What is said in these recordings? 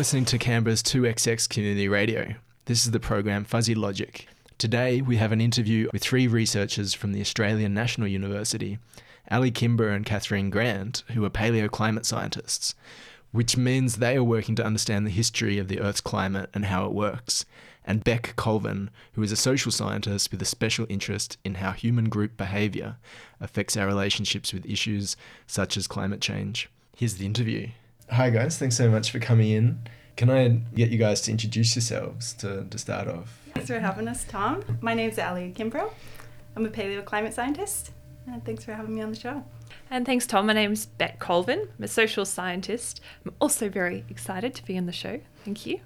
Listening to Canberra's 2XX Community Radio. This is the program Fuzzy Logic. Today, we have an interview with three researchers from the Australian National University, Ali Kimbrough and Catherine Grant, who are paleoclimate scientists, which means they are working to understand the history of the Earth's climate and how it works, and Beck Colvin, who is a social scientist with a special interest in how human group behaviour affects our relationships with issues such as climate change. Here's the interview. Hi, guys. Thanks so much for coming in. Can I get you guys to introduce yourselves to, to start off? Thanks for having us, Tom. My name's Ali Kimbrough. I'm a paleoclimate scientist, and thanks for having me on the show. And thanks, Tom. My name's Beck Colvin. I'm a social scientist. I'm also very excited to be on the show. Thank you.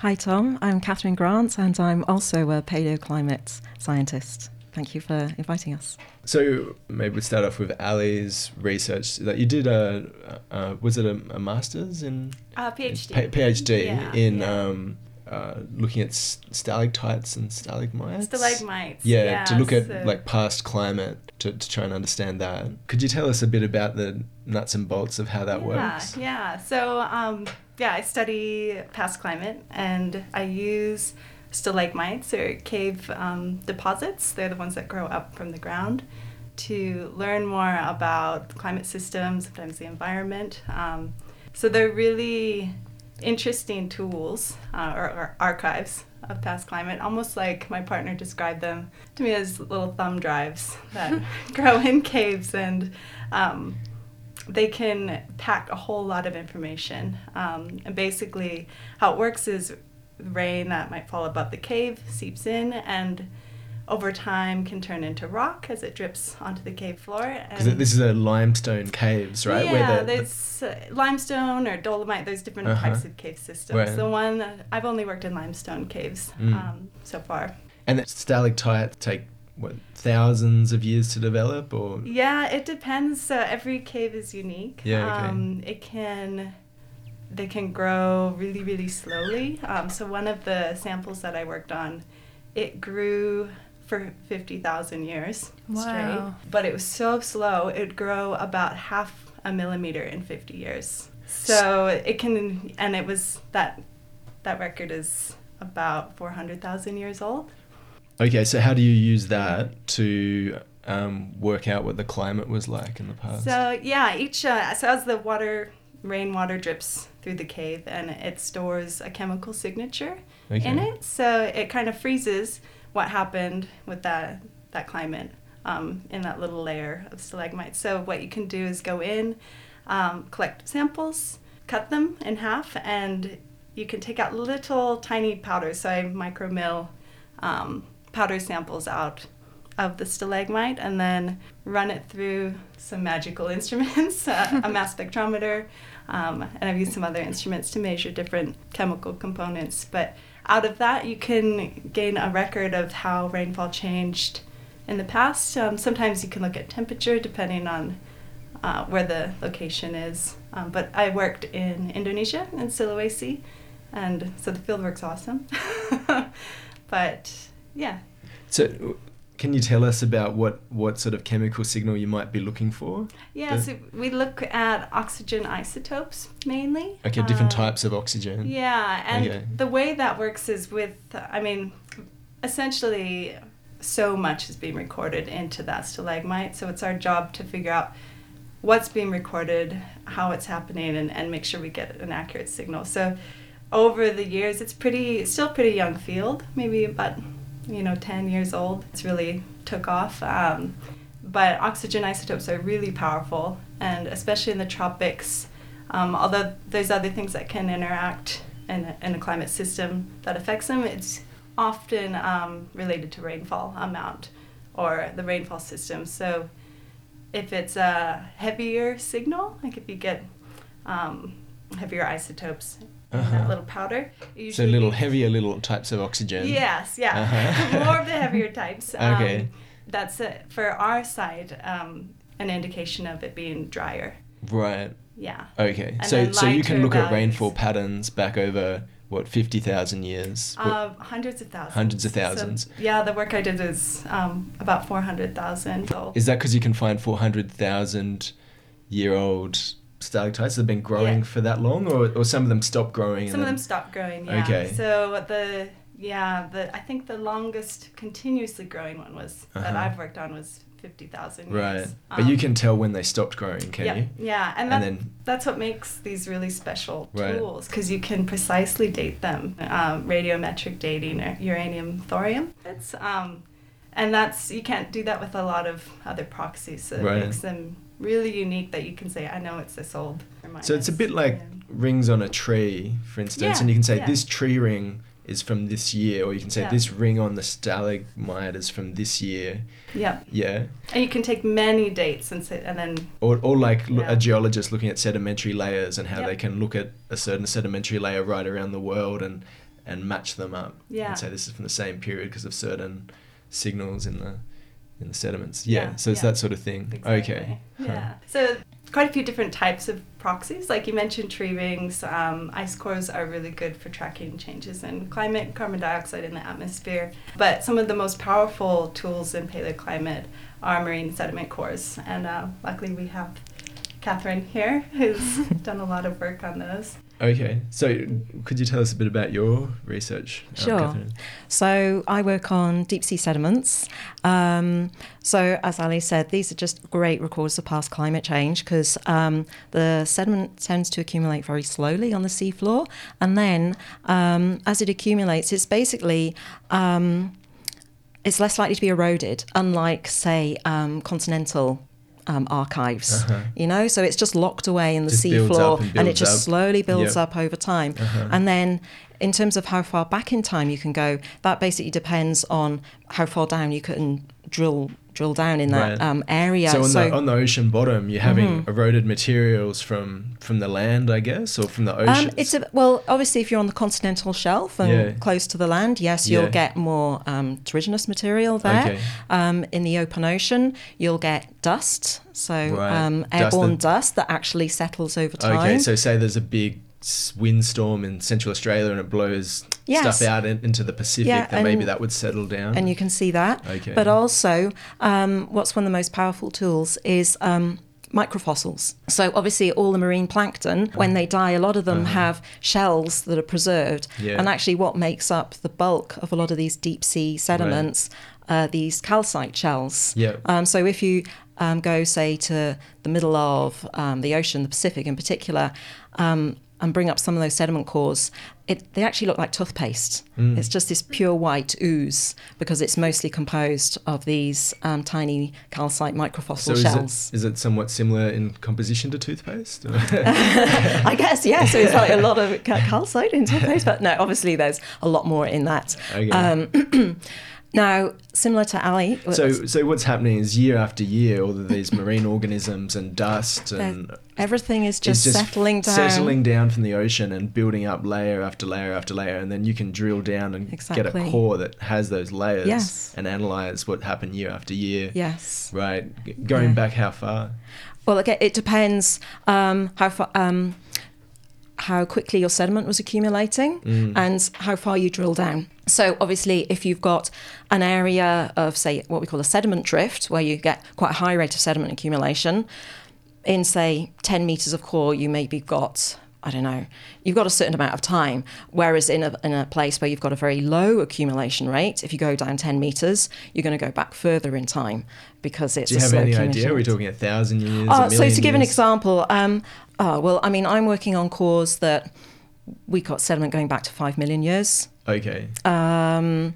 Hi, Tom. I'm Catherine Grant, and I'm also a paleoclimate scientist. Thank you for inviting us. So maybe we start off with Ali's research that you did a, uh, was it a, a master's in Uh, PhD. P- PhD Yeah, in yeah. um, uh, looking at s- stalactites and stalagmites. Stalagmites. Yeah, to look at so- like past climate to, to try and understand that. Could you tell us a bit about the nuts and bolts of how that yeah, works? Yeah. So, um, yeah, I study past climate, and I use stalagmites or cave um, deposits. They're the ones that grow up from the ground to learn more about climate systems, sometimes the environment. Um, so they're really interesting tools uh, or, or archives of past climate, almost like my partner described them to me as little thumb drives that grow in caves and um, they can pack a whole lot of information. Um, and basically, how it works is rain that might fall above the cave seeps in and over time can turn into rock as it drips onto the cave floor. Because this is a limestone caves, right? Yeah, Where the, the- there's uh, limestone or dolomite. There's different Uh-huh. types of cave systems. Right. The one I've only worked in limestone caves Mm. um, so far. and the stalactites take what thousands of years to develop, or Yeah, it depends. Uh, every cave is unique. Yeah, okay. Um, it can they can grow really really slowly. Um, so one of the samples that I worked on, it grew for fifty thousand years Wow. straight. But it was so slow. It'd grow about half a millimeter in fifty years. So it can, and it was that that record is about four hundred thousand years old. okay. So how do you use that to um, work out what the climate was like in the past? So yeah, each uh, so as the water rainwater drips through the cave and it stores a chemical signature okay. in it, so it kind of freezes what happened with that that climate um, in that little layer of stalagmites. So what you can do is go in, um, collect samples, cut them in half, and you can take out little tiny powders. So I micromill um, powder samples out of the stalagmite and then run it through some magical instruments, uh, a mass spectrometer, um, and I've used some other instruments to measure different chemical components. But out of that, you can gain a record of how rainfall changed in the past. Um, sometimes you can look at temperature depending on uh, where the location is. Um, but I worked in Indonesia, in Sulawesi, and so the fieldwork's awesome. but yeah, So, can you tell us about what, what sort of chemical signal you might be looking for? yeah. The- So we look at oxygen isotopes mainly. Okay, different Uh, types of oxygen. Yeah, and Okay. the way that works is with, I mean, essentially, so much is being recorded into that stalagmite. So it's our job to figure out what's being recorded, how it's happening, and, and make sure we get an accurate signal. So over the years, it's pretty, still pretty young field, maybe about, you know, 10 years old. It's really took off. Um, but oxygen isotopes are really powerful, and especially in the tropics, um, although there's other things that can interact in a, in a climate system that affects them, it's often um, related to rainfall amount or the rainfall system. So if it's a heavier signal, like if you get um, heavier isotopes Uh-huh. that little powder, So little heavier little types of oxygen. Yes, yeah. Uh-huh. More of the heavier types. Um, Okay. That's it. For our side, um, an indication of it being drier. Right. Yeah. Okay. And so so you can look at rainfall patterns back over what fifty thousand years. Uh, hundreds of thousands. Hundreds of So, thousands. yeah, the work I did is um, about 400,000. So Is that because you can find four hundred thousand year old stalactites that have been growing Yeah. for that long, or, or some of them stop growing? Some of them stopped growing. Yeah. Okay. So the yeah the I think the longest continuously growing one was that Uh-huh. I've worked on was fifty thousand. Right, but you Um, can tell when they stopped growing, can yeah, you? Yeah, and, And that, then- that's what makes these really special Right. tools because you can precisely date them. Um, radiometric dating, or uranium, thorium. It's um, and that's you can't do that with a lot of other proxies. So it Right. makes them really unique that you can say, I know it's this old. So it's a bit like Yeah. rings on a tree, for instance, Yeah, and you can say yeah. this tree ring is from this year, or you can say this ring on the stalagmite is from this year. Yeah, Yeah, and you can take many dates and say, and then or, or like a geologist looking at sedimentary layers and how they can look at a certain sedimentary layer right around the world and and match them up Yeah. and say this is from the same period because of certain signals in the in the sediments. Yeah, Yeah, so it's yeah. that sort of thing. Exactly. Okay. Huh. Yeah. So quite a few different types of proxies. Like you mentioned, tree rings. Um, ice cores are really good for tracking changes in climate, carbon dioxide in the atmosphere. But some of the most powerful tools in paleoclimate are marine sediment cores. And uh, luckily we have Catherine here who's done a lot of work on those. Okay. So could you tell us a bit about your research? Sure. Catherine? So I work on deep sea sediments. Um, so as Ali said, these are just great records of past climate change because um, the sediment tends to accumulate very slowly on the seafloor, and then um, as it accumulates, it's basically um, it's less likely to be eroded, unlike say um, continental. Um, archives, Uh-huh. you know, so it's just locked away in the seafloor, and and, it just slowly builds Yep. up over time. Uh-huh. And then, in terms of how far back in time you can go, that basically depends on how far down you can drill drill down in that Right. um, area. So on the on the ocean bottom, you're having eroded materials from from the land, I guess, or from the ocean. um, it's a, well, obviously, if you're on the continental shelf and Yeah. close to the land, yes, you'll Yeah. get more um, terrigenous material there. Okay. Um, in the open ocean, you'll get dust, so Right. um, Dust airborne that- dust that actually settles over time. Okay, so say there's a big windstorm in Central Australia and it blows Yes. stuff out in, into the Pacific, Yeah, then maybe that would settle down. and you can see that. Okay. But also, um, what's one of the most powerful tools is um, microfossils. So obviously, all the marine plankton, when they die, a lot of them have shells that are preserved. Uh-huh. Yeah. And actually, what makes up the bulk of a lot of these deep sea sediments are these calcite shells. Yeah. Um, so if you um, go, say, to the middle of um, the ocean, the Pacific in particular, um, and bring up some of those sediment cores, it, they actually look like toothpaste. It's just this pure white ooze because it's mostly composed of these um, tiny calcite so microfossil is shells. it, is it somewhat similar in composition to toothpaste? I guess, yeah. So it's like a lot of calcite in toothpaste, but no, obviously there's a lot more in that. Okay. Um, now, similar to Ali, so, so what's happening is year after year, all of these marine organisms and dust and everything is is just, settling down. settling down from the ocean and building up layer after layer after layer, and then you can drill down and get a core that has those layers Yes. and analyze what happened year after year. Yes. Right, going Yeah. back how far? Well, again, it depends um, how far, um, how quickly your sediment was accumulating Mm. and how far you drill down. So, obviously, if you've got an area of, say, what we call a sediment drift, where you get quite a high rate of sediment accumulation, in say 10 meters of core, you maybe got. I don't know. You've got a certain amount of time. Whereas in a, in a place where you've got a very low accumulation rate, if you go down 10 meters, you're going to go back further in time because it's Do you have any idea? Are we talking a thousand years? Uh, a so to give an example, um, oh, well, I mean, I'm working on cores that we got sediment going back to five million years. Okay, Um,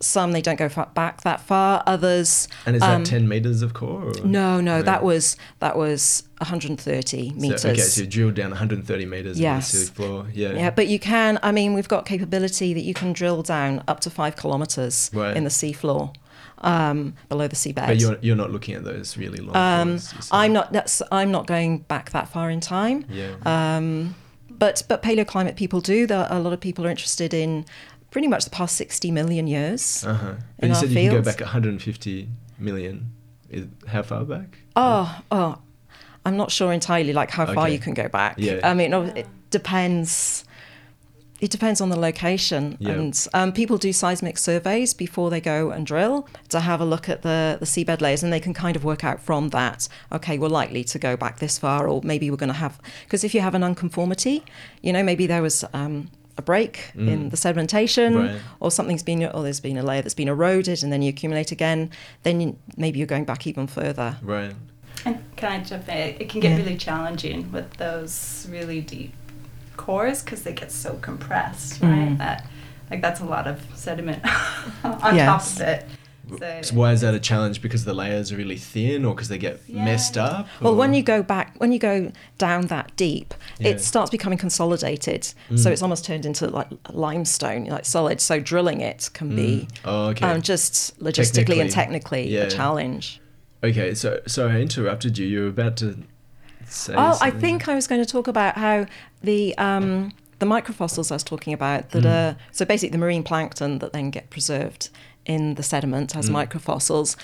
some they don't go far back that far. Others, and is that um, ten meters of core? Or? no, no, that was that was 130 meters. So, okay, so you drilled down 130 meters Yes. into the floor. Yeah. yeah, but you can. I mean, we've got capability that you can drill down up to five kilometers Right. in the seafloor, um, below the seabed. But you're, you're not looking at those really long um. I'm not. That's, I'm not going back that far in time. Yeah. Um, but but paleoclimate people do. There are, a lot of people are interested in pretty much the past 60 million years. uh-huh. But you said you can go back 150 million. Is, how far back? Oh, oh, I'm not sure entirely like how far you can go back. Yeah. I mean, it depends. It depends on the location, Yeah. and um, people do seismic surveys before they go and drill to have a look at the the seabed layers, and they can kind of work out from that. Okay, we're likely to go back this far, or maybe we're going to have because if you have an unconformity, you know, maybe there was. Um, a break in the sedimentation, Mm. Right. or something's been, or there's been a layer that's been eroded, and then you accumulate again. Then you, maybe you're going back even further. Right. And can I jump in? It can get Yeah. really challenging with those really deep cores because they get so compressed, Mm. right? That like that's a lot of sediment on Yes. top of it. So, So why is that a challenge? Because the layers are really thin, or because they get Yeah. messed up? Well, when you go back, when you go down that deep, Yeah. it starts becoming consolidated. Mm. So it's almost turned into like limestone, like solid. So drilling it can be Oh, okay. um, just logistically Technically, and technically yeah. a challenge. Okay, so so I interrupted you. You were about to say. Oh, I think I was going to talk about how the um, the microfossils I was talking about that Mm. are so basically the marine plankton that then get preserved in the sediment as Mm. microfossils.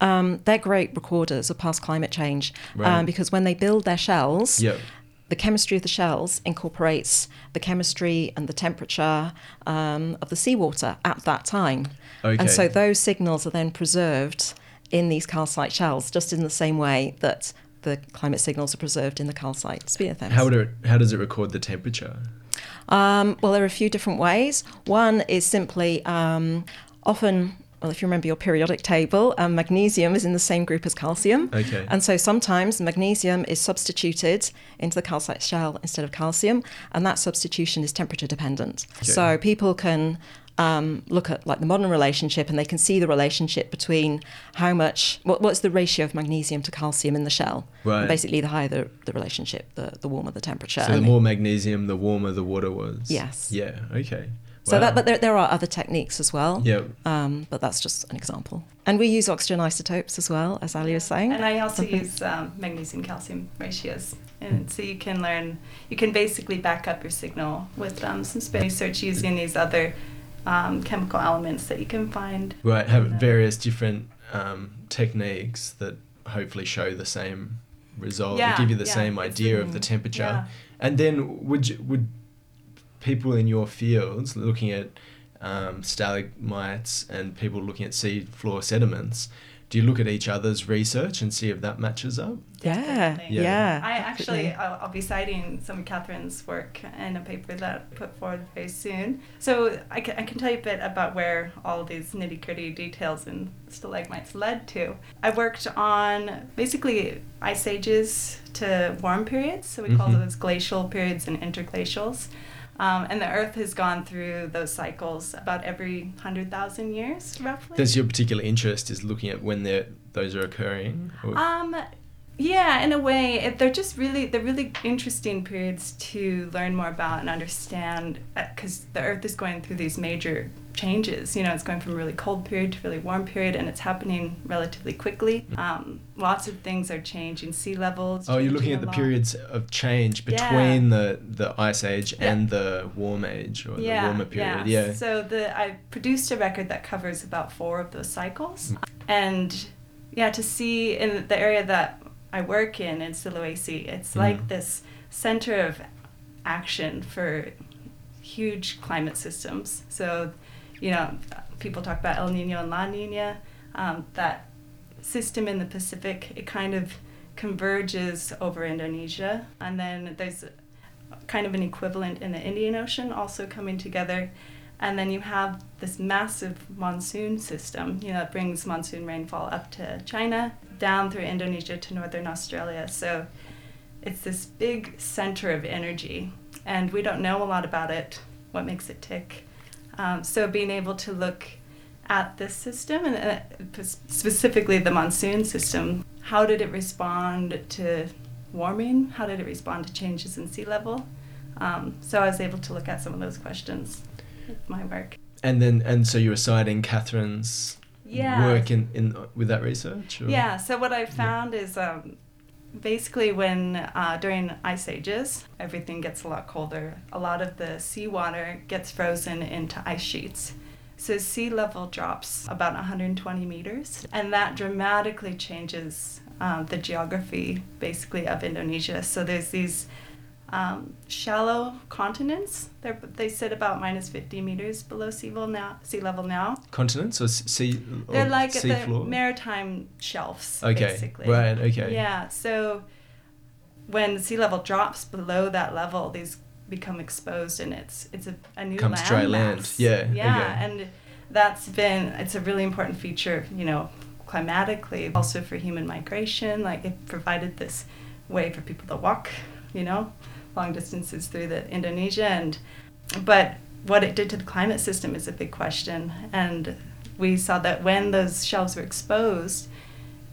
Um, they're great recorders of past climate change Right. um, because when they build their shells, Yep. the chemistry of the shells incorporates the chemistry and the temperature um, of the seawater at that time. Okay. And so those signals are then preserved in these calcite shells, just in the same way that the climate signals are preserved in the calcite speleothems. How would it? How does it record the temperature? Um, well, there are a few different ways. One is simply um, often, well, if you remember your periodic table, um, magnesium is in the same group as calcium. Okay. And so sometimes magnesium is substituted into the calcite shell instead of calcium, and that substitution is temperature dependent. Okay. So people can um, look at like the modern relationship and they can see the relationship between how much, what, what's the ratio of magnesium to calcium in the shell. Right. And basically, the higher the, the relationship, the, the warmer the temperature. So the more magnesium, the warmer the water was. Yes. Yeah. Okay. So Wow. that, but there, there are other techniques as well. Yep. Um, but that's just an example. And we use oxygen isotopes as well, as Ali was saying. And I also Something- use um, magnesium calcium ratios. And so you can learn, you can basically back up your signal with um, some spin research using these other um, chemical elements that you can find. Right. Have various different um, techniques that hopefully show the same result. Yeah, give you the yeah, same idea the- of the temperature. yeah. And then would you, would people in your fields looking at um, stalagmites and people looking at sea floor sediments, do you look at each other's research and see if that matches up? Yeah. Yeah. yeah. I actually. I'll, I'll be citing some of Catherine's work in a paper that I put forward very soon. So I can, I can tell you a bit about where all these nitty gritty details in stalagmites led to. I worked on basically ice ages to warm periods, so we call Mhm. those glacial periods and interglacials. Um, and the Earth has gone through those cycles about every 100,000 years, roughly. Does your particular interest is looking at when those are occurring? Or- Um, yeah, in a way, it, they're just really they're really interesting periods to learn more about and understand because the Earth is going through these major changes. You know, it's going from a really cold period to really warm period, and it's happening relatively quickly. Um, lots of things are changing. Sea levels. Oh, you're looking at the lot. periods of change Yeah. between the, the ice age Yeah. and the warm age or the warmer period. Yeah. So the I produced a record that covers about four of those cycles, Mm. and yeah, to see in the area that I work in in Sulawesi, it's Mm. like this center of action for huge climate systems. So, you know, people talk about El Nino and La Nina. Um, that system in the Pacific, it kind of converges over Indonesia, and then there's kind of an equivalent in the Indian Ocean also coming together. And then you have this massive monsoon system, you know, it brings monsoon rainfall up to China, down through Indonesia to northern Australia. So it's this big center of energy, and we don't know a lot about it, what makes it tick. Um, so being able to look at this system, and uh, specifically the monsoon system, how did it respond to warming? How did it respond to changes in sea level? Um, so I was able to look at some of those questions my work. And then and so you were citing Catherine's Yeah. work in, in with that research? or- Yeah, so what I found is um, basically when uh, during ice ages, everything gets a lot colder. A lot of the seawater gets frozen into ice sheets. So sea level drops about 120 meters, and that dramatically changes um, the geography basically of Indonesia. So there's these um, shallow continents. They they sit about minus 50 meters below sea level now. Sea level now. Continents or sea? or They're like sea the floor? maritime shelves. Okay, Basically. right, okay. Yeah. So when sea level drops below that level, these become exposed, and it's it's a, a new Comes land dry land. mass. Yeah, Yeah, okay. and that's been it's a really important feature. You know, climatically, also for human migration. Like it provided this way for people to walk. You know, long distances through the Indonesia, and but what it did to the climate system is a big question. And we saw that when those shelves were exposed,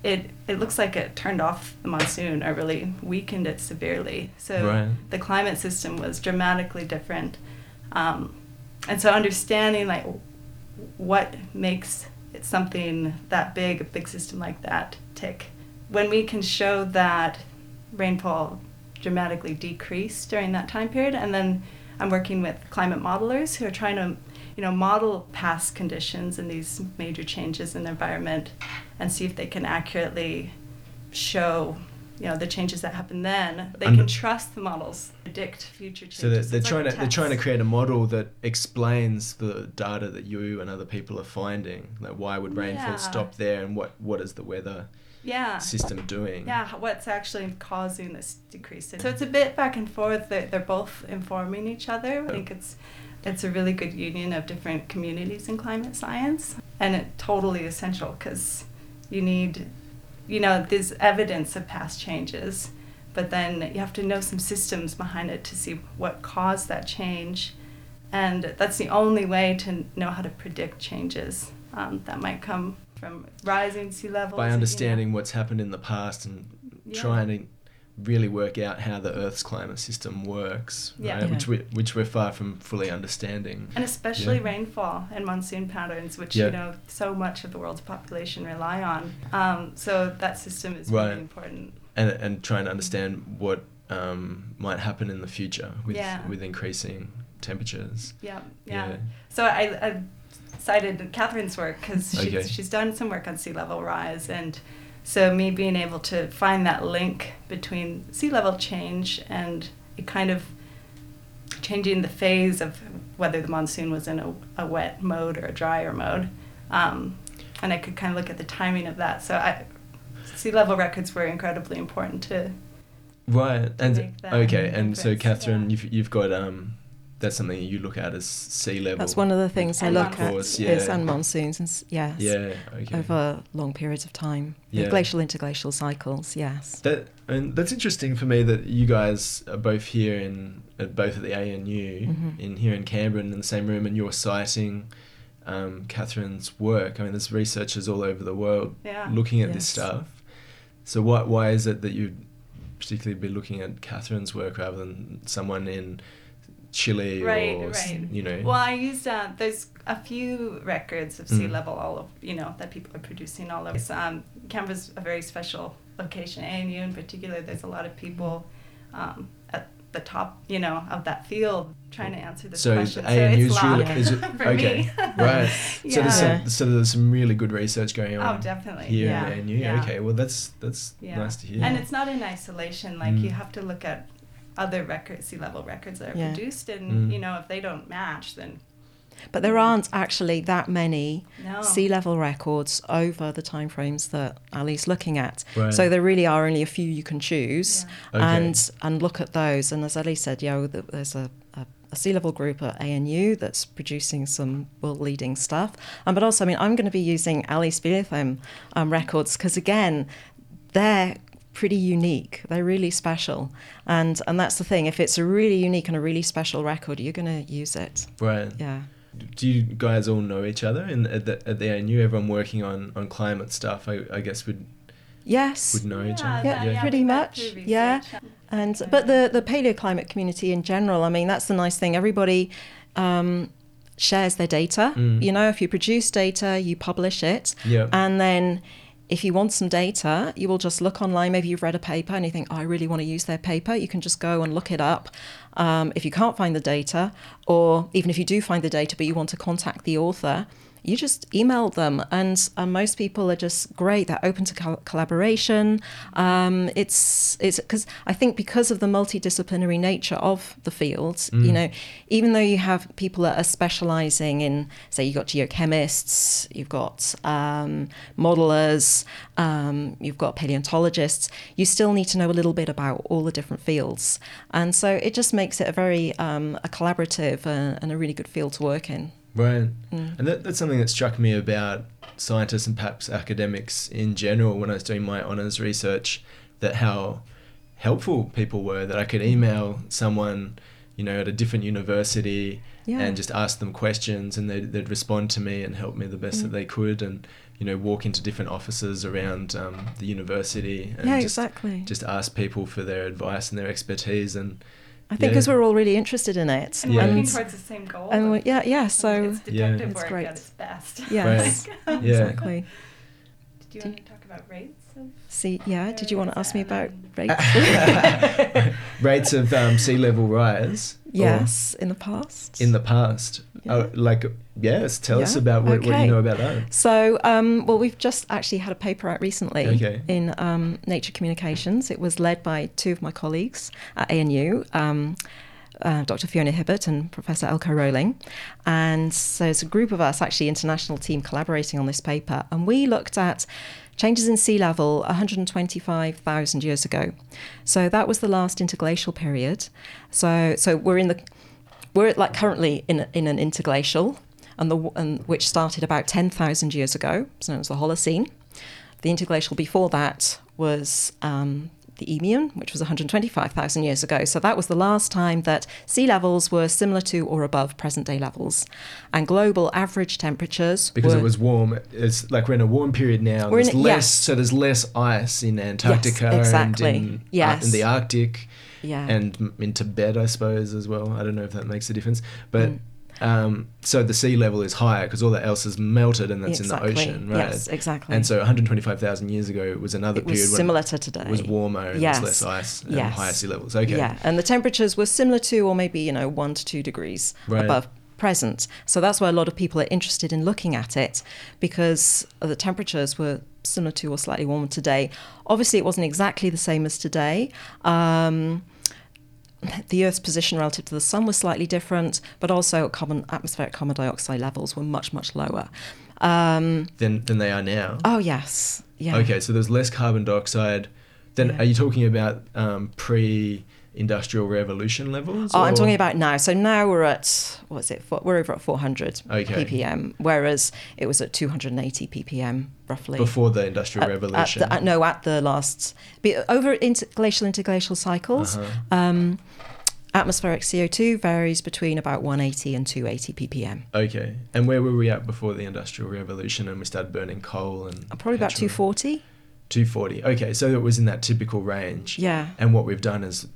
it it looks like it turned off the monsoon or really weakened it severely. So Right. the climate system was dramatically different. Um, and so understanding like what makes it something that big, a big system like that, tick. When we can show that rainfall dramatically decreased during that time period, and then I'm working with climate modelers who are trying to, you know, model past conditions and these major changes in the environment, and see if they can accurately show, you know, the changes that happen then. They Under- can trust the models, predict future changes. So they're, they're It's like trying to they're trying to create a model that explains the data that you and other people are finding. Like why would rainfall Yeah. stop there, and what what is the weather yeah. system doing? Yeah, what's actually causing this decrease? in- So it's a bit back and forth. They're, they're both informing each other. I think it's it's a really good union of different communities in climate science, and it totally essential because you need, you know, there's evidence of past changes, but then you have to know some systems behind it to see what caused that change, and that's the only way to know how to predict changes um, that might come from rising sea levels. By you know. understanding what's happened in the past and Yeah. trying to really work out how the Earth's climate system works, Yeah. right? Yeah. which we which we're far from fully understanding. And especially Yeah. rainfall and monsoon patterns, which you know so much of the world's population rely on. Um, so that system is Right. really important. and and trying to understand what um, might happen in the future with with increasing temperatures. Yeah, yeah. Yeah. So I, I cited Catherine's work because she's, Okay. she's done some work on sea level rise, and so me being able to find that link between sea level change and it kind of changing the phase of whether the monsoon was in a, a wet mode or a drier mode, um, and I could kind of look at the timing of that. So I, sea level records were incredibly important to Right, and okay, and so Catherine, yeah. you've you've got um, that's something you look at as sea level. That's one of the things I And look at monsoons. is and monsoons and yes, Yeah, okay. over long periods of time, The Yeah. glacial interglacial cycles. Yes. That and that's interesting for me that you guys are both here in at both at the ANU Mhm. in here in Canberra in the same room, and you're citing um, Catherine's work. I mean, there's researchers all over the world Yeah. looking at this stuff. So why why is it that you'd particularly be looking at Catherine's work rather than someone in Chile right, or right. you know? Well, I used uh, there's a few records of sea Mm. level all of you know that people are producing all over. Um, Canberra's a very special location. ANU in particular, there's a lot of people um, at the top, you know, of that field trying to answer this So question. ANU so really is it for okay? right. So there's some so there's some really good research going on. Oh, definitely. Here yeah. at ANU. yeah. Okay, well that's that's Yeah. nice to hear. And it's not in isolation. Like Mm. you have to look at other records, sea level records that are Yeah. produced, and Mm. you know if they don't match, then But there aren't actually that many no. sea level records over the timeframes that Ali's looking at. Right. So there really are only a few you can choose Yeah. Okay. and and look at those. And as Ali said, yeah, there's a, a, a sea level group at ANU that's producing some world leading stuff. Um, but also, I mean, I'm going to be using Ali speleothem um, records because again, they're pretty unique. They're really special, and and that's the thing. If it's a really unique and a really special record, you're going to use it. right. Yeah. Do you guys all know each other? And at the at the ANU, everyone working on, on climate stuff, I, I guess would Yes. would know each other. Yeah, that- pretty much, through yeah. And but the the paleoclimate community in general, I mean, that's the nice thing. Everybody um, shares their data. Mm. You know, if you produce data, you publish it, Yeah. and then if you want some data, you will just look online. Maybe you've read a paper and you think, oh, I really want to use their paper. You can just go and look it up. Um, if you can't find the data, or even if you do find the data but you want to contact the author, you just email them, and uh, most people are just great. They're open to col- collaboration. Um, it's it's because I think because of the multidisciplinary nature of the fields, you know, even though you have people that are specialising in, say, you've got geochemists, you've got um, modelers, um, you've got paleontologists, you still need to know a little bit about all the different fields, and so it just makes it a very um, a collaborative uh, and a really good field to work in. Right. Mm. And that, that's something that struck me about scientists and perhaps academics in general when I was doing my honours research that how helpful people were, that I could email someone, you know, at a different university Yeah. and just ask them questions and they'd, they'd respond to me and help me the best that Mm. they could and, you know, walk into different offices around um, the university and yeah, just, exactly. just ask people for their advice and their expertise and I think yeah. because we're all really interested in it, And Yeah. working towards the same goal. and we- yeah, yeah. So it's Yeah. detective It's work great. at its best. yes, Yeah. exactly. Did you want to talk about rates? See, yeah. Did you want to ask me about rates? rates of um, sea level rise. yes, in the past. in the past. Yeah. Oh, like yes, tell us about what, what you know about that. So, um, well, we've just actually had a paper out recently Okay. in um, Nature Communications. It was led by two of my colleagues at ANU, um, uh, Dr. Fiona Hibbert and Professor Eelco Rohling. And so it's a group of us, actually, international team collaborating on this paper. And we looked at changes in sea level 125,000 years ago. So that was the last interglacial period. So, so we're in the we're like currently in, in an interglacial, and the and which started about ten thousand years ago. So it was the Holocene. The interglacial before that was um, the Eemian, which was 125,000 years ago. So that was the last time that sea levels were similar to or above present day levels, and global average temperatures Because were, it was warm. It's like we're in a warm period now. We're in there's it- less, yes. so there's less ice in Antarctica exactly. and in, uh, in the Arctic yeah and m- in Tibet, I suppose as well. I don't know if that makes a difference, but. Mm. Um, so the sea level is higher because all that else is melted and that's exactly. in the ocean, right? Yes, exactly. And so 125,000 years ago was another it was period similar when to today. it was warmer and Yes. less ice and Yes. higher sea levels. Okay. Yeah, and the temperatures were similar to, or maybe you know, one to two degrees Right. above present. So that's why a lot of people are interested in looking at it because the temperatures were similar to or slightly warmer today. Obviously, it wasn't exactly the same as today. Um, the Earth's position relative to the Sun was slightly different, but also carbon atmospheric carbon dioxide levels were much much lower. Um, Than, than they are now. oh yes, yeah. Okay, so there's less carbon dioxide. Then Yeah. are you talking about um, pre-industrial revolution levels? Oh, I'm talking about now. So now we're at what's it? We're over at 400 Okay. ppm, whereas it was at 280 ppm roughly before the industrial At- revolution. At the, at, no, at the last over inter, glacial interglacial cycles. Uh-huh. Um, atmospheric CO2 varies between about 180 and 280 ppm. Okay, and where were we at before the industrial revolution and we started burning coal and Uh, Probably about 240. 240. Okay, so it was in that typical range. Yeah. And what we've done is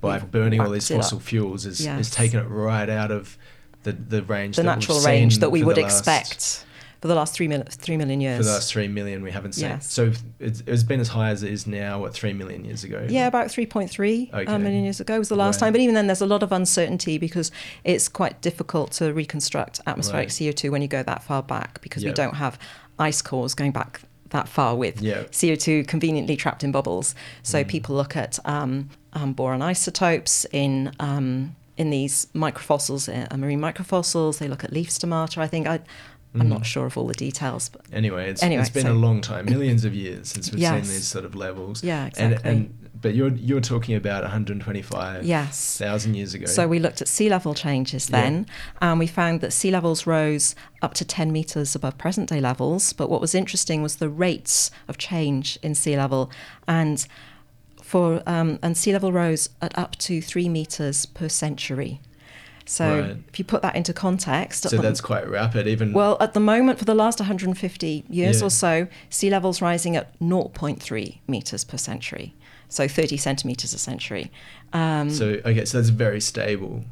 by We've burning all these it up. fossil fuels is, is Yes. taken it right out of the, the range The natural range that we would expect for the last three, mil- three million years. For the last three million, we haven't seen. Yes. So it's, it's been as high as it is now. What three million years ago? Yeah, about 3.3 Okay. uh, million years ago was the last Right. time. But even then, there's a lot of uncertainty because it's quite difficult to reconstruct atmospheric Right. CO2 when you go that far back because we don't have ice cores going back that far with Yeah. CO2 conveniently trapped in bubbles. So Mm. people look at um, um, boron isotopes in. Um, in these microfossils, uh, marine microfossils, they look at leaf stomata. I think I, I'm not sure of all the details, but Anyway, it's, Anyway, it's been so- a long time, millions of years since we've Yes. seen these sort of levels. yeah, And, exactly. and but you're you're talking about 125 yes. thousand years ago. So we looked at sea level changes Yeah. then, and we found that sea levels rose up to 10 metres above present day levels. But what was interesting was the rates of change in sea level, and for um, and sea level rose at up to three metres per century. So Right. if you put that into context, so the- that's quite rapid. Even well, at the moment, for the last 150 years Yeah. or so, sea levels rising at 0.3 metres per century, so 30 centimetres a century. Um, so okay, so that's very stable.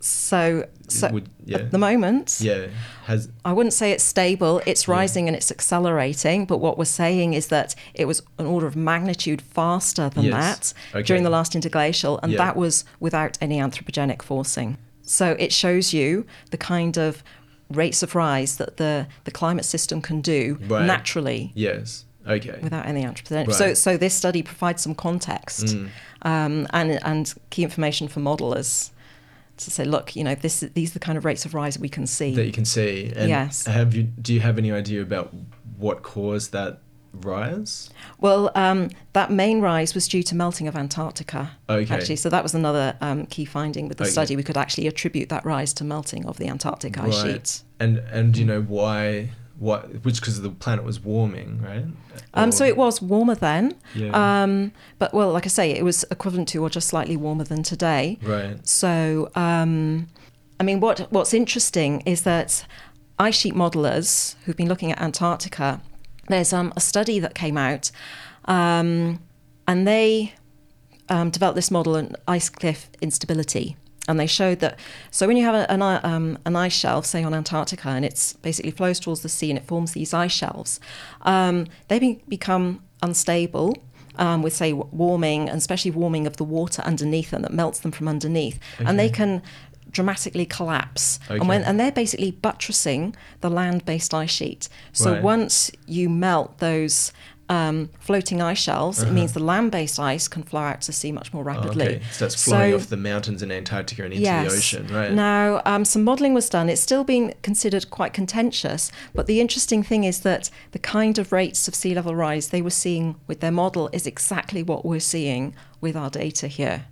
so, so Would- yeah. at the moment, Yeah, has I wouldn't say it's stable. It's Yeah. rising and it's accelerating. But what we're saying is that it was an order of magnitude faster than Yes. that Okay. during the last interglacial, and Yeah. that was without any anthropogenic forcing. So it shows you the kind of rates of rise that the, the climate system can do Right. naturally Yes. Okay. without any anthropogenic. So, so this study provides some context Mm. um, and and key information for modelers to say, look, you know, this these are the kind of rates of rise we can see. that you can see. And Yes. Have you? Do you have any idea about what caused that rise? Well, um, that main rise was due to melting of Antarctica. Okay. Actually, so that was another um, key finding with the Okay. study. We could actually attribute that rise to melting of the Antarctic ice Right. sheets. And and do you know why? What? Which because the planet was warming, right? Um, so it was warmer then, Yeah. um, but well, like I say, it was equivalent to or just slightly warmer than today. Right. So, um, I mean, what what's interesting is that ice sheet modelers who've been looking at Antarctica, there's um, a study that came out, um, and they um, developed this model on ice cliff instability. And they showed that so when you have an, um, an ice shelf, say on Antarctica, and it's basically flows towards the sea and it forms these ice shelves, um, they be, become unstable um, with, say, warming, and especially warming of the water underneath them that melts them from underneath. And they can dramatically collapse. And, when, and they're basically buttressing the land based ice sheet. So Right. once you melt those um, floating ice shelves, it means the land based ice can flow out to sea much more Uh-huh. Oh, rapidly. okay. So that's flowing So- off the mountains in Antarctica and into yes. the ocean, right? Now, um, some modelling was done. It's still being considered quite contentious, but the interesting thing is that the kind of rates of sea level rise they were seeing with their model is exactly what we're seeing with our data here.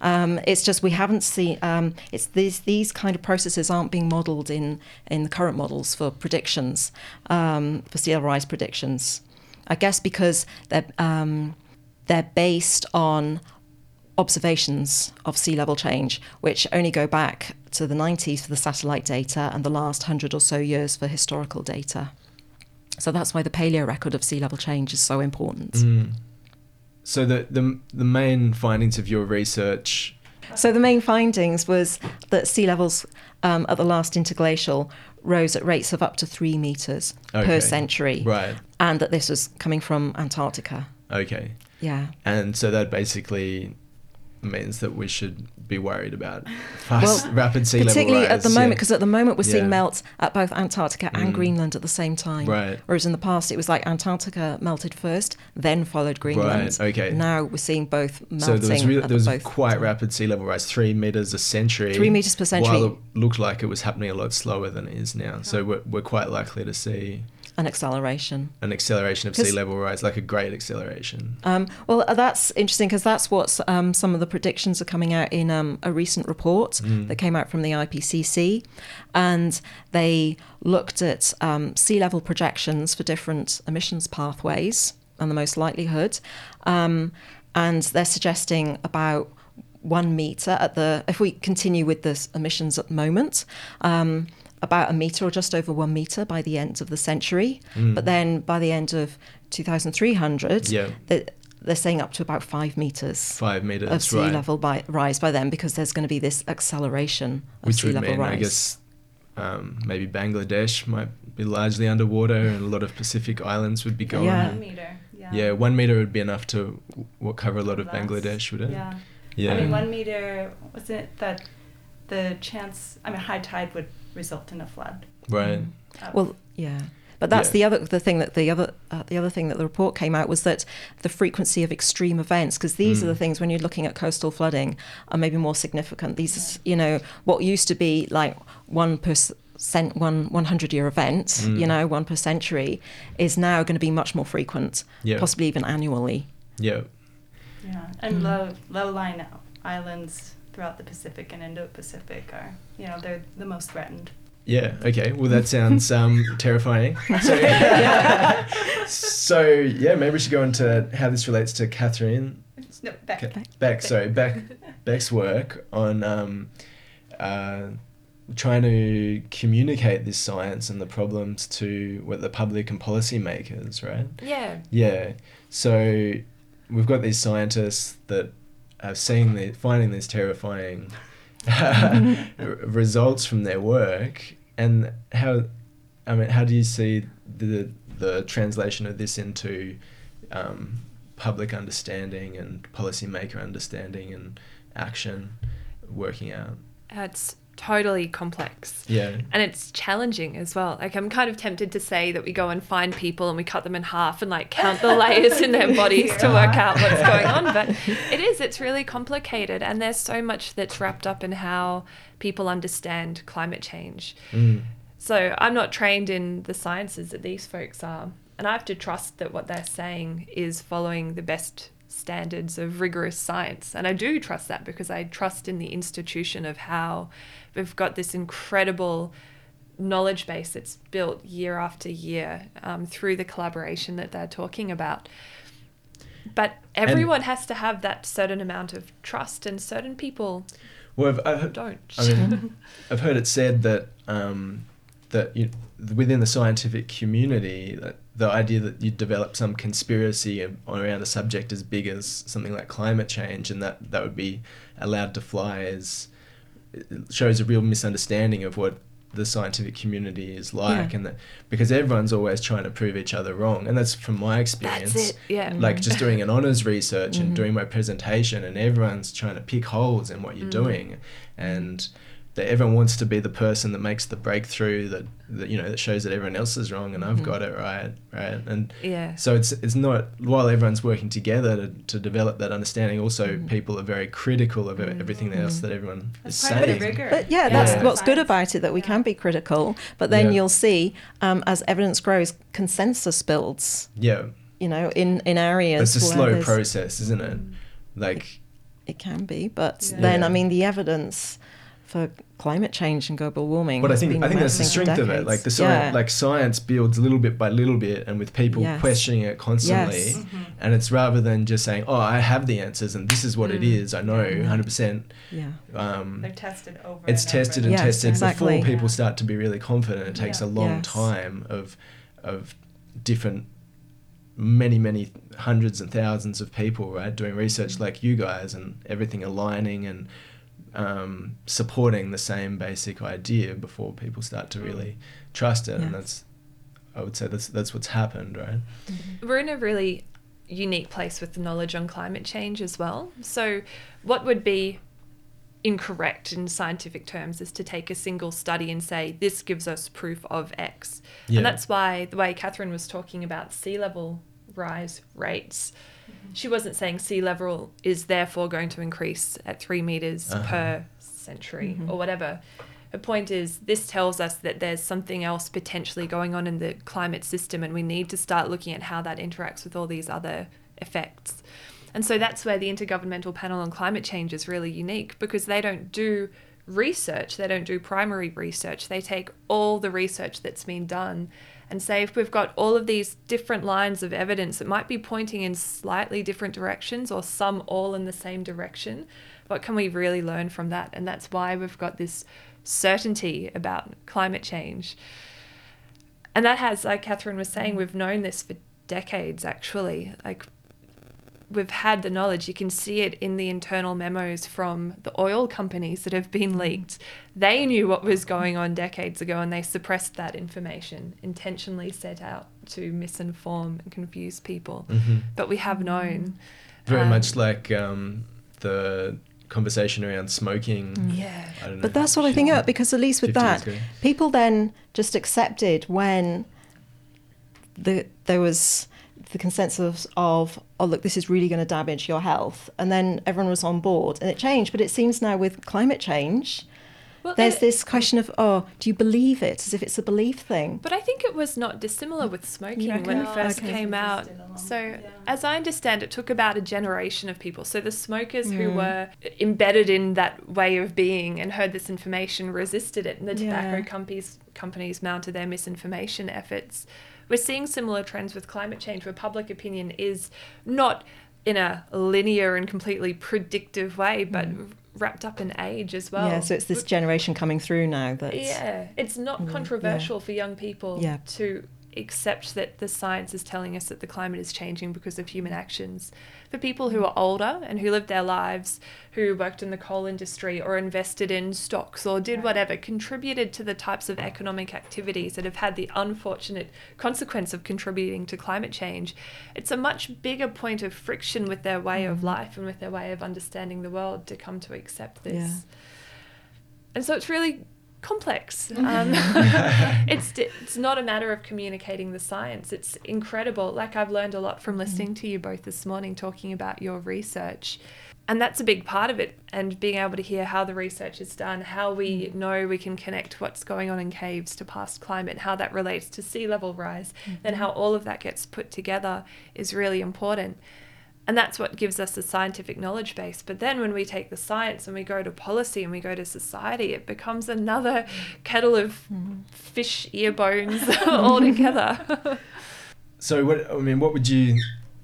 Um, it's just we haven't seen. Um, it's these these kind of processes aren't being modelled in in the current models for predictions um, for sea level rise predictions. I guess because they're um, they're based on observations of sea level change, which only go back to the 90s for the satellite data and the last hundred or so years for historical data. So that's why the paleo record of sea level change is so important. Mm. So the, the the main findings of your research. So the main findings was that sea levels um, at the last interglacial rose at rates of up to three meters Okay. per century, Right. and that this was coming from Antarctica. Okay. Yeah. And so that basically means that we should be worried about fast, Well, rapid sea level rise. Particularly at the moment, because at the moment we're Yeah. seeing melt at both Antarctica and Mm. Greenland at the same time. Right. Whereas in the past it was like Antarctica melted first, then followed Greenland. Right, okay. Now we're seeing both melting. So there was, really, there was quite time. rapid sea level rise, three meters a century. Three meters per century. While it looked like it was happening a lot slower than it is now. So we're, we're quite likely to see An acceleration. an acceleration of sea level rise, like a great acceleration. Um, well, that's interesting because that's what um, some of the predictions are coming out in um, a recent report Mm. that came out from the IPCC. And they looked at um, sea level projections for different emissions pathways and the most likelihood. Um, and they're suggesting about one meter at the, if we continue with the emissions at the moment, um, about a meter or just over one meter by the end of the century. Mm. But then by the end of 2300, Yeah. they- they're saying up to about five meters Five meters, of sea right. level by, rise by then because there's going to be this acceleration of Which sea would level mean, rise. I guess, um, maybe Bangladesh might be largely underwater and a lot of Pacific islands would be gone. Yeah. One meter. Yeah. Yeah, one meter would be enough to w- cover a lot of Less. Bangladesh, would it? Yeah. Yeah. I mean, one meter wasn't it that the chance? I mean, high tide would result in a flood. Right. Uh, Well, yeah. But that's Yeah. the other the thing that the other uh, the other thing that the report came out was that the frequency of extreme events because these are Mm. the things when you're looking at coastal flooding are maybe more significant. These is, you know what used to be like one percent one 100 year event, Mm. you know, one per century is now going to be much more frequent, Yeah. possibly even annually. Yeah. yeah, and Mm. low low lying islands throughout the Pacific and Indo-Pacific are, you know, they're the most threatened. Yeah. Okay. Well, that sounds um, terrifying. So, so yeah, maybe we should go into how this relates to Catherine No, back. Ca- Beck. Sorry, Beck. Beck's work on um, uh, trying to communicate this science and the problems to what the public and policymakers, right? Yeah. Yeah. So we've got these scientists that are seeing the finding these terrifying r- results from their work, and how, I mean, how do you see the the translation of this into um, public understanding and policymaker understanding and action working out? It's totally complex. Yeah. And it's challenging as well. Like I'm kind of tempted to say that we go and find people and we cut them in half and like count the layers in their bodies to work out what's going on. But it is, it's really complicated and there's so much that's wrapped up in how people understand climate change. Mm. So I'm not trained in the sciences that these folks are. And I have to trust that what they're saying is following the best standards of rigorous science. And I do trust that because I trust in the institution of how we've got this incredible knowledge base that's built year after year um, through the collaboration that they're talking about. But everyone has to have that certain amount of trust, and certain people Well, I've, I've, don't. I mean, I've heard it said that um, that you, within the scientific community, that the idea that you develop some conspiracy around a subject as big as something like climate change, and that that would be allowed to fly, is shows a real misunderstanding of what the scientific community is like, Yeah. and that because everyone's always trying to prove each other wrong, and that's from my experience That's it. Yeah. like just doing an honors research Mm-hmm. and doing my presentation and everyone's trying to pick holes in what you're doing and that everyone wants to be the person that makes the breakthrough that, that you know that shows that everyone else is wrong and I've mm-hmm. got it right right and. Yeah. so it's it's not while everyone's working together to, to develop that understanding also mm-hmm. people are very critical of everything mm-hmm. else that everyone That's is part of saying the rigor. But yeah, that's what's good about it that we can be critical, but then Yeah. you'll see um, as evidence grows, consensus builds. yeah You know, in in areas. it's a slow process isn't it mm. like It can be, but Yeah. then I mean the evidence for climate change and global warming. But I think I think that's the mounting for strength of it. Like the science, Yeah. like science builds little bit by little bit, and with people Yes. questioning it constantly. Yes. Mm-hmm. And it's rather than just saying, "Oh, I have the answers, and this is what it Mm. is. I know, hundred percent." yeah. Um, They're tested over. it's and tested over. and Yes, tested exactly. before people Yeah. start to be really confident. It takes Yeah. a long Yes. time of of different many many hundreds and thousands of people right doing research Mm. like you guys and everything aligning and um, supporting the same basic idea before people start to really trust it and that's I would say that's that's what's happened right We're in a really unique place with the knowledge on climate change as well. So, what would be incorrect in scientific terms is to take a single study and say this gives us proof of X. Yeah. And that's why the way Catherine was talking about sea level rise rates, she wasn't saying sea level is therefore going to increase at three meters Uh-huh. per century or whatever. Her point is, this tells us that there's something else potentially going on in the climate system, and we need to start looking at how that interacts with all these other effects. And so that's where the Intergovernmental Panel on Climate Change is really unique because they don't do research, they don't do primary research. They take all the research that's been done and say if we've got all of these different lines of evidence that might be pointing in slightly different directions or some all in the same direction, what can we really learn from that? And that's why we've got this certainty about climate change. And that has, like Catherine was saying, we've known this for decades actually. Like we've had the knowledge. You can see it in the internal memos from the oil companies that have been leaked. They knew what was going on decades ago and they suppressed that information, intentionally set out to misinform and confuse people. Mhm. But we have known. very Um, much like um, the conversation around smoking Yeah. I don't know But that's what I think about because at least with that, people then just accepted when the there was the consensus of oh look this is really going to damage your health and then everyone was on board and it changed but it seems now with climate change Well, there's and- this question of oh do you believe it as if it's a belief thing But I think it was not dissimilar with smoking You when it first Okay. came out. So, yeah. as I understand, it took about a generation of people. So, the smokers who Mm. were embedded in that way of being and heard this information resisted it, and the tobacco Yeah. companies companies mounted their misinformation efforts. We're seeing similar trends with climate change, where public opinion is not in a linear and completely predictive way, but wrapped up in age as well. Mm. yeah so it's this generation coming through now that. Yeah, it's not Mm, controversial for young people Yeah. to accept that the science is telling us that the climate is changing because of human actions. For people who are older and who lived their lives, who worked in the coal industry or invested in stocks or did whatever, contributed to the types of economic activities that have had the unfortunate consequence of contributing to climate change, it's a much bigger point of friction with their way of Mhm. life and with their way of understanding the world to come to accept this. Yeah. and so it's really complex. Um, it's it's not a matter of communicating the science. It's incredible. Like I've learned a lot from mm. listening to you both this morning talking about your research. And that's a big part of it, and being able to hear how the research is done, how we mm. know we can connect what's going on in caves to past climate, how that relates to sea level rise, mm-hmm. and how all of that gets put together is really important. And that's what gives us a scientific knowledge base. But then when we take the science and we go to policy and we go to society, it becomes another kettle of fish ear bones altogether. So what I mean, what would you?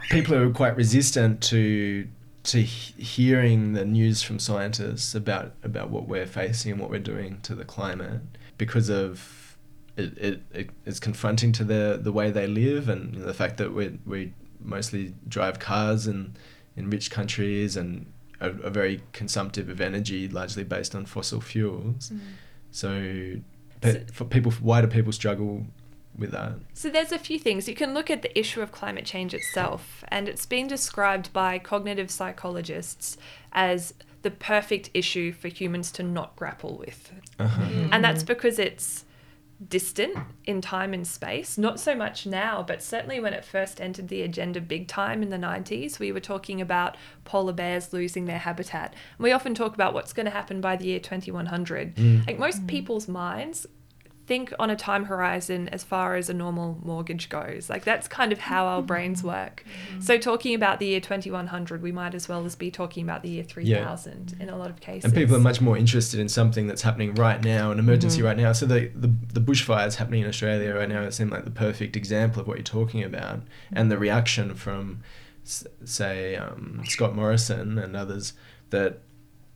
People are quite resistant to to hearing the news from scientists about about what we're facing and what we're doing to the climate because of it, it, it it's confronting to the the way they live and the fact that we we mostly drive cars in in rich countries and are, are very consumptive of energy largely based on fossil fuels. So, but for people, why do people struggle with that? So there's a few things. You can look at the issue of climate change itself, and it's been described by cognitive psychologists as the perfect issue for humans to not grapple with. Uh-huh. And that's because it's distant in time and space. Not so much now, but certainly when it first entered the agenda big time in the 90s, we were talking about polar bears losing their habitat. We often talk about what's going to happen by the year 2100. Mm. Like most people's minds think on a time horizon as far as a normal mortgage goes. Like that's kind of how our brains work. So talking about the year 2100, we might as well as be talking about the year 3000 in a lot of cases. And people are much more interested in something that's happening right now, an emergency Mm-hmm. right now. So the, the the bushfires happening in Australia right now it seem like the perfect example of what you're talking about, and the reaction from, say, um, Scott Morrison and others that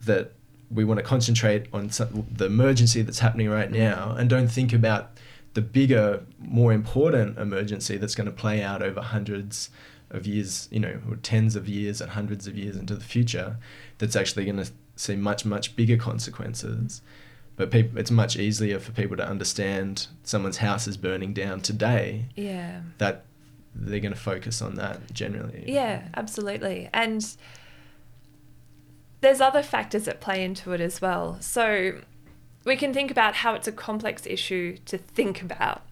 that we want to concentrate on the emergency that's happening right mm. now, and don't think about the bigger, more important emergency that's going to play out over hundreds of years, you know, or tens of years and hundreds of years into the future, that's actually going to see much, much bigger consequences. But peop it's much easier for people to understand someone's house is burning down today. Yeah. That they're going to focus on that generally. Yeah, absolutely. And there's other factors that play into it as well. So we can think about how it's a complex issue to think about.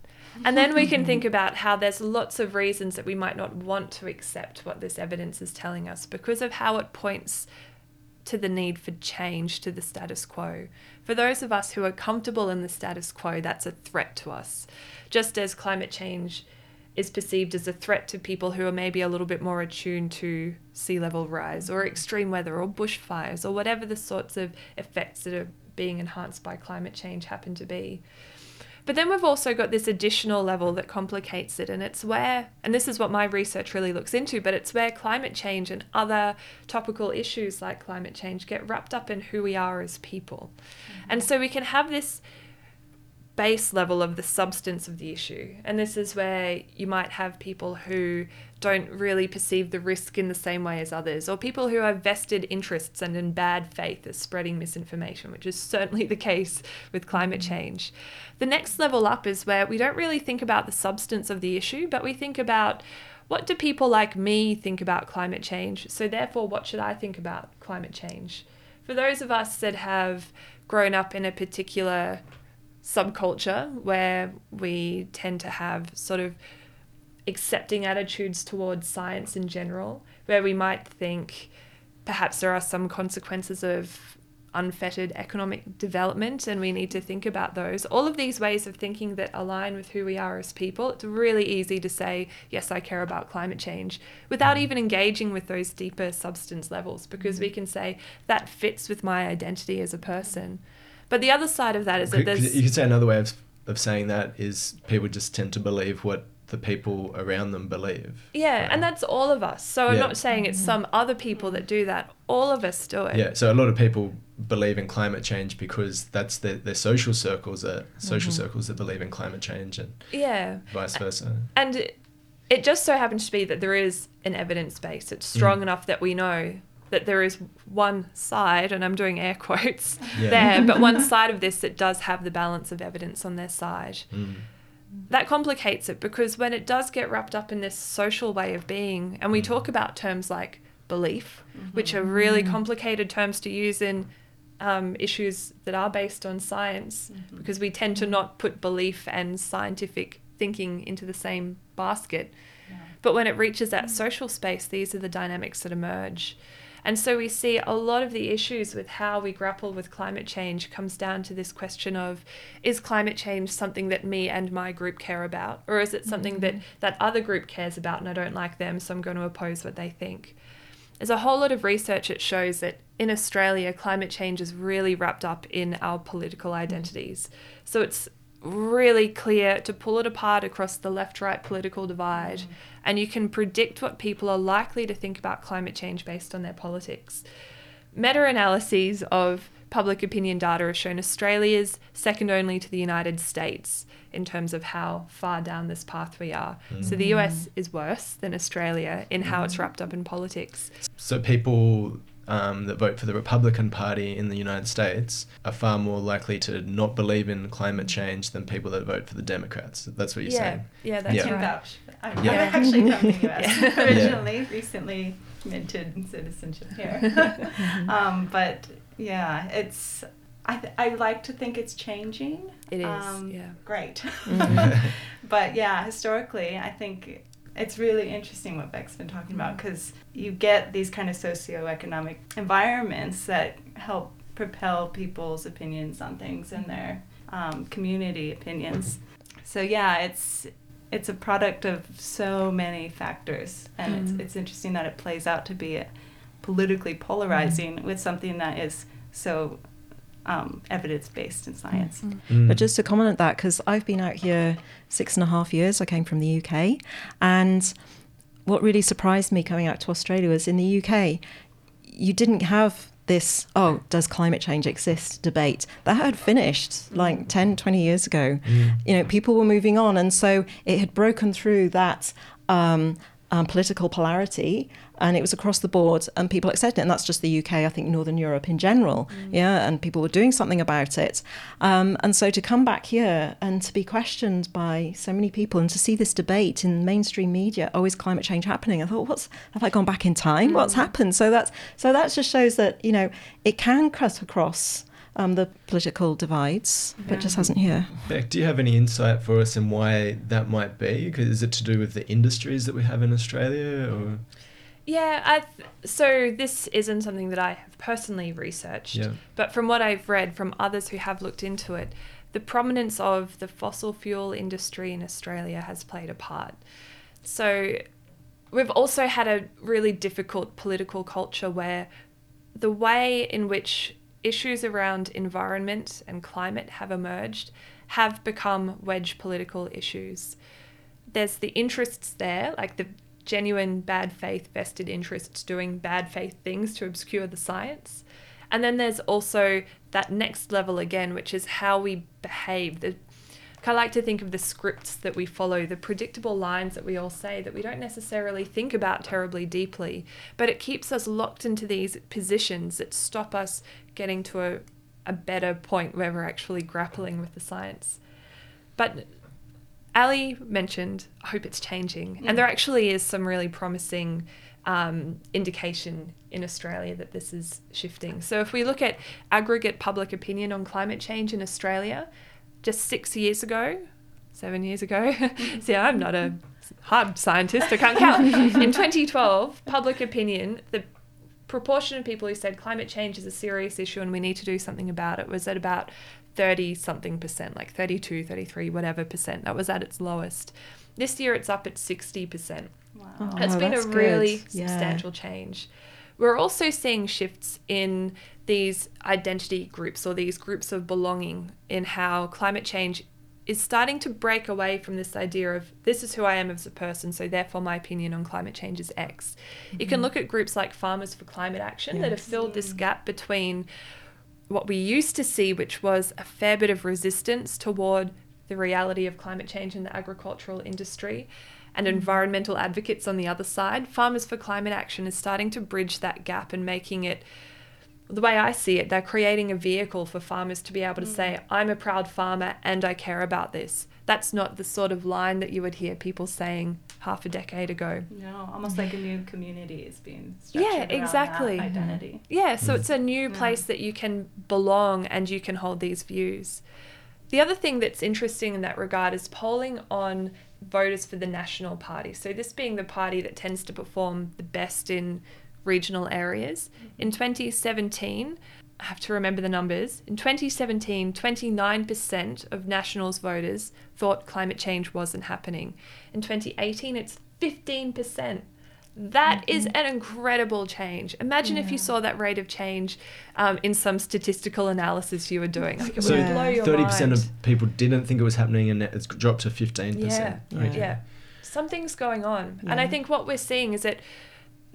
And then we can think about how there's lots of reasons that we might not want to accept what this evidence is telling us because of how it points to the need for change to the status quo. For those of us who are comfortable in the status quo, that's a threat to us. Just as climate change is perceived as a threat to people who are maybe a little bit more attuned to sea level rise or extreme weather or bushfires or whatever the sorts of effects that are being enhanced by climate change happen to be. But then we've also got this additional level that complicates it, and it's where, and this is what my research really looks into, but it's where climate change and other topical issues like climate change get wrapped up in who we are as people. Mm. And so we can have this base level of the substance of the issue. And this is where you might have people who don't really perceive the risk in the same way as others, or people who have vested interests and in bad faith as spreading misinformation, which is certainly the case with climate mm. change. The next level up is where we don't really think about the substance of the issue, but we think about what do people like me think about climate change? So, therefore, what should I think about climate change? For those of us that have grown up in a particular subculture where we tend to have sort of accepting attitudes towards science in general, where we might think perhaps there are some consequences of unfettered economic development and we need to think about those. All of these ways of thinking that align with who we are as people, it's really easy to say, yes, I care about climate change without even engaging with those deeper substance levels because we can say that fits with my identity as a person. But the other side of that is that Could- could- there's you could say another way of, of saying that is people just tend to believe what the people around them believe. Yeah, and that's all of us. So I'm Yeah. not saying it's some other people that do that. All of us do it. Yeah, so a lot of people believe in climate change because that's their, their social circles are social mm-hmm. circles that believe in climate change and Yeah. vice versa. And it, it just so happens to be that there is an evidence base. It's strong mm. enough that we know that there is one side, and I'm doing air quotes Yeah. there, but one side of this that does have the balance of evidence on their side. Mm. that complicates it because when it does get wrapped up in this social way of being, and we talk about terms like belief, which are really complicated terms to use in um, issues that are based on science Mm-hmm. because we tend to not put belief and scientific thinking into the same basket. But when it reaches that social space, these are the dynamics that emerge. And so we see a lot of the issues with how we grapple with climate change comes down to this question of is climate change something that me and my group care about? Or is it something that mm-hmm. that other group cares about and I don't like them, so I'm going to oppose what they think? There's a whole lot of research that shows that in Australia, climate change is really wrapped up in our political identities. So it's really clear to pull it apart across the left right political divide, mm. and you can predict what people are likely to think about climate change based on their politics. Meta analyses of public opinion data have shown Australia's second only to the United States in terms of how far down this path we are. So the mm. US is worse than Australia in how it's mm. wrapped up in politics. So people um, that vote for the Republican Party in the United States are far more likely to not believe in climate change than people that vote for the Democrats. That's what you're yeah, saying. yeah, that's Yeah. right. vouch. I'm, Yeah. I'm actually from the US Yeah. originally, recently minted citizenship here. um, but yeah, it's. I, th- I like to think it's changing. It is, Um, yeah. Great. Mm-hmm. but yeah, historically, I think it's really interesting what Beck's been talking about because you get these kind of socioeconomic environments that help propel people's opinions on things and their um, community opinions. So yeah, it's it's a product of so many factors, and Mm. it's it's interesting that it plays out to be politically polarizing with something that is so um, evidence based in science. Mm. But just to comment on that, because I've been out here six and a half years, I came from the UK. And what really surprised me coming out to Australia was in the UK, you didn't have this, oh, does climate change exist debate. That had finished like 10, 20 years ago. You know, people were moving on. And so it had broken through that. Um, um, political polarity, and it was across the board, and people accepted it. And that's just the UK, I think, Northern Europe in general, yeah. And people were doing something about it, um, and so to come back here and to be questioned by so many people, and to see this debate in mainstream media, oh, is climate change happening? I thought, what's have I gone back in time? What's happened? So that's so that just shows that you know it can cut across. Um, the political divides, but just hasn't here. Beck, do you have any insight for us in why that might be? 'Cause Is it to do with the industries that we have in Australia, or Yeah, I th- so this isn't something that I have personally researched, Yeah. but from what I've read from others who have looked into it, the prominence of the fossil fuel industry in Australia has played a part. So we've also had a really difficult political culture where the way in which issues around environment and climate have emerged have become wedge political issues. There's the interests there, like the genuine bad faith vested interests doing bad faith things to obscure the science. And then there's also that next level again, which is how we behave. The, I like to think of the scripts that we follow, the predictable lines that we all say that we don't necessarily think about terribly deeply, but it keeps us locked into these positions that stop us getting to a, a better point where we're actually grappling with the science. But Ali mentioned, I hope it's changing. And there actually is some really promising um, indication in Australia that this is shifting. So if we look at aggregate public opinion on climate change in Australia, just six years ago, seven years ago, see, I'm not a hard scientist, I can't count. in 2012, public opinion, the proportion of people who said climate change is a serious issue and we need to do something about it was at about 30 something percent, like 32, 33, whatever percent. That was at its lowest. This year it's up at 60%. Wow. Oh, It's been a that's really good. Yeah. substantial change. We're also seeing shifts in these identity groups or these groups of belonging in how climate change is starting to break away from this idea of this is who I am as a person, so therefore my opinion on climate change is X. You can mm-hmm. look at groups like Farmers for Climate Action that have filled this gap between what we used to see, which was a fair bit of resistance toward the reality of climate change in the agricultural industry, and environmental advocates on the other side. Farmers for Climate Action is starting to bridge that gap and making it the way I see it, they're creating a vehicle for farmers to be able to Mm. say, I'm a proud farmer and I care about this. That's not the sort of line that you would hear people saying half a decade ago. No, almost like a new community is being Yeah, structured around exactly. that identity. Yeah, so Mm. it's a new Yeah. place that you can belong and you can hold these views. The other thing that's interesting in that regard is polling on voters for the National Party. So, this being the party that tends to perform the best in regional areas. In 2017, I have to remember the numbers. In 2017, 29% of Nationals voters thought climate change wasn't happening. In 2018, it's 15%. That is an incredible change. Imagine if you saw that rate of change um, in some statistical analysis you were doing. Like, it So would blow thirty percent of people didn't think it was happening, and it's dropped to fifteen percent. Yeah, Okay. yeah. Something's going on. And I think what we're seeing is that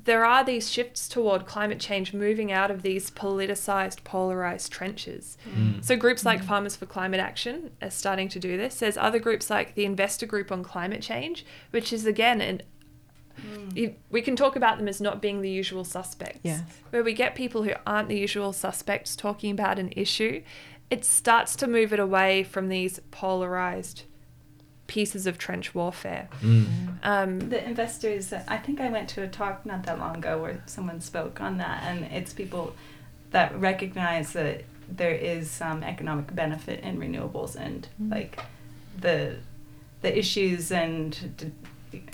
there are these shifts toward climate change moving out of these politicized, polarized trenches. Mm. So groups like Farmers for Climate Action are starting to do this. There's other groups like the Investor Group on Climate Change, which is again an Mm. we can talk about them as not being the usual suspects. Yes. Where we get people who aren't the usual suspects talking about an issue, it starts to move it away from these polarized pieces of trench warfare. Mm. Um, The investors, I think I went to a talk not that long ago where someone spoke on that, and it's people that recognize that there is some economic benefit in renewables and Mm. like the the issues and d-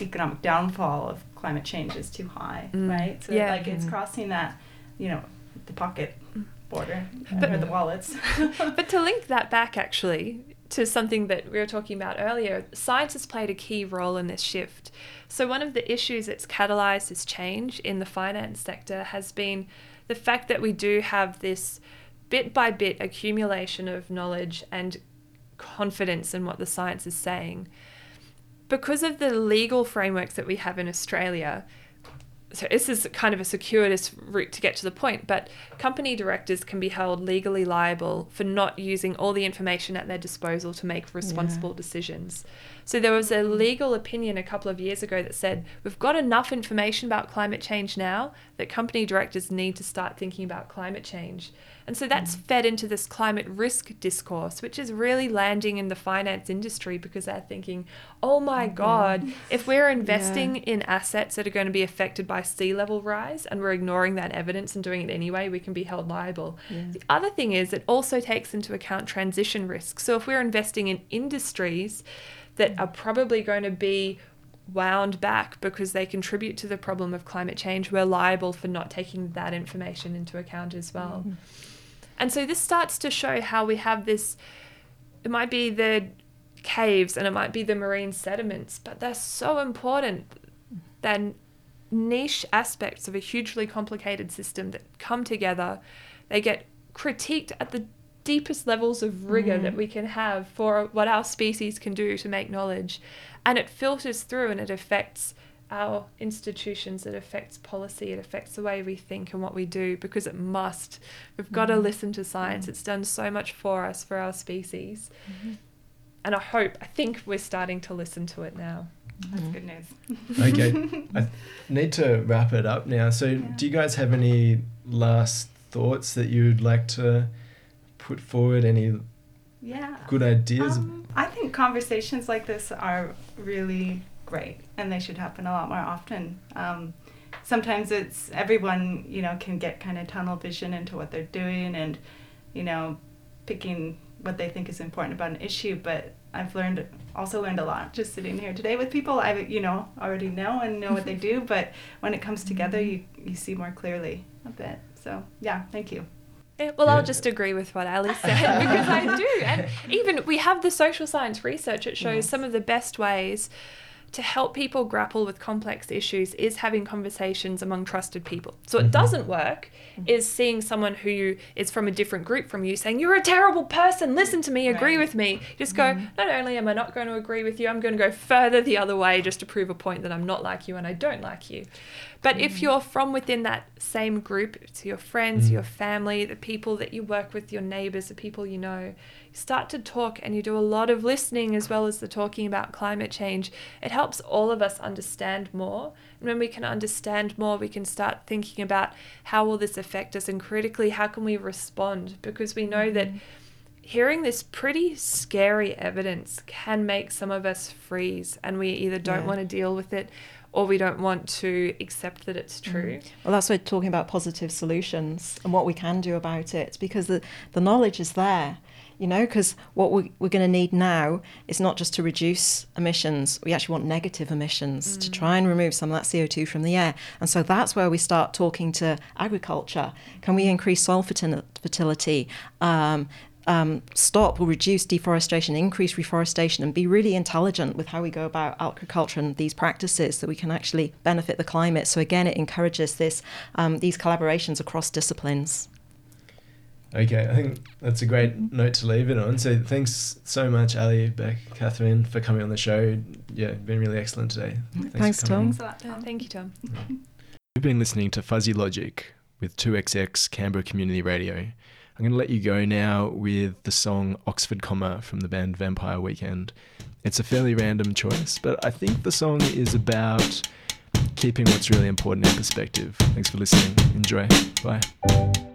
economic downfall of climate change is too high, Mm. right? So Yeah. like it's Mhm. crossing that, you know, the pocket border But- or the wallets. but to link that back actually to something that we were talking about earlier, science has played a key role in this shift. So, one of the issues that's catalyzed this change in the finance sector has been the fact that we do have this bit by bit accumulation of knowledge and confidence in what the science is saying. Because of the legal frameworks that we have in Australia, so this is kind of a circuitous route to get to the point, but company directors can be held legally liable for not using all the information at their disposal to make responsible decisions. So there was a legal opinion a couple of years ago that said we've got enough information about climate change now that company directors need to start thinking about climate change. And so that's fed into this climate risk discourse, which is really landing in the finance industry because they're thinking, oh my mm-hmm. God, if we're investing in assets that are going to be affected by sea level rise and we're ignoring that evidence and doing it anyway, we can be held liable. The other thing is, it also takes into account transition risk. So if we're investing in industries that mm. are probably going to be wound back because they contribute to the problem of climate change, we're liable for not taking that information into account as well. Mm-hmm. And so this starts to show how we have this it might be the caves and it might be the marine sediments, but they're so important. They're niche aspects of a hugely complicated system that come together. They get critiqued at the deepest levels of rigor mm-hmm. that we can have for what our species can do to make knowledge. And it filters through and it affects our institutions, it affects policy, it affects the way we think and what we do because it must. We've got to mm-hmm. listen to science. It's done so much for us, for our species. Mm-hmm. And I hope, I think we're starting to listen to it now. That's mm-hmm. good news. Okay, I need to wrap it up now. So, Yeah. do you guys have any last thoughts that you'd like to put forward? Any Yeah. good ideas? Um, I think conversations like this are really great, and they should happen a lot more often. Um, sometimes it's everyone, you know, can get kind of tunnel vision into what they're doing, and you know, picking what they think is important about an issue. But I've learned also learned a lot just sitting here today with people I you know already know and know what they do. But when it comes together, you you see more clearly a bit. So yeah, thank you. Yeah, well, I'll just agree with what Ali said because I do. And even we have the social science research, it shows Yes. some of the best ways to help people grapple with complex issues is having conversations among trusted people. So, what Mhm. doesn't work is seeing someone who is from a different group from you saying, You're a terrible person, listen to me, agree Right. with me. Just go, Not only am I not going to agree with you, I'm going to go further the other way just to prove a point that I'm not like you and I don't like you. But if you're from within that same group, it's your friends, Mm. your family, the people that you work with, your neighbors, the people you know, start to talk and you do a lot of listening as well as the talking about climate change, it helps all of us understand more. And when we can understand more, we can start thinking about how will this affect us and critically, how can we respond? Because we know that mm-hmm. hearing this pretty scary evidence can make some of us freeze and we either don't Yeah. want to deal with it or we don't want to accept that it's mm-hmm. true. Well, that's why talking about positive solutions and what we can do about it because the, the knowledge is there, you know, because what we, we're going to need now is not just to reduce emissions, we actually want negative emissions to try and remove some of that CO2 from the air. And so that's where we start talking to agriculture. Can we increase soil fertility? Um, um, stop or reduce deforestation, increase reforestation, and be really intelligent with how we go about agriculture and these practices that we can actually benefit the climate. So again, it encourages this um, these collaborations across disciplines. Okay, I think that's a great note to leave it on. So thanks so much, Ali, Beck, Catherine, for coming on the show. Yeah, been really excellent today. Thanks, for coming Tom. Thanks a lot, Tom. thank you, Tom. You've been listening to Fuzzy Logic with 2XX Canberra Community Radio. I'm going to let you go now with the song Oxford Comma from the band Vampire Weekend. It's a fairly random choice, but I think the song is about keeping what's really important in perspective. Thanks for listening. Enjoy. Bye.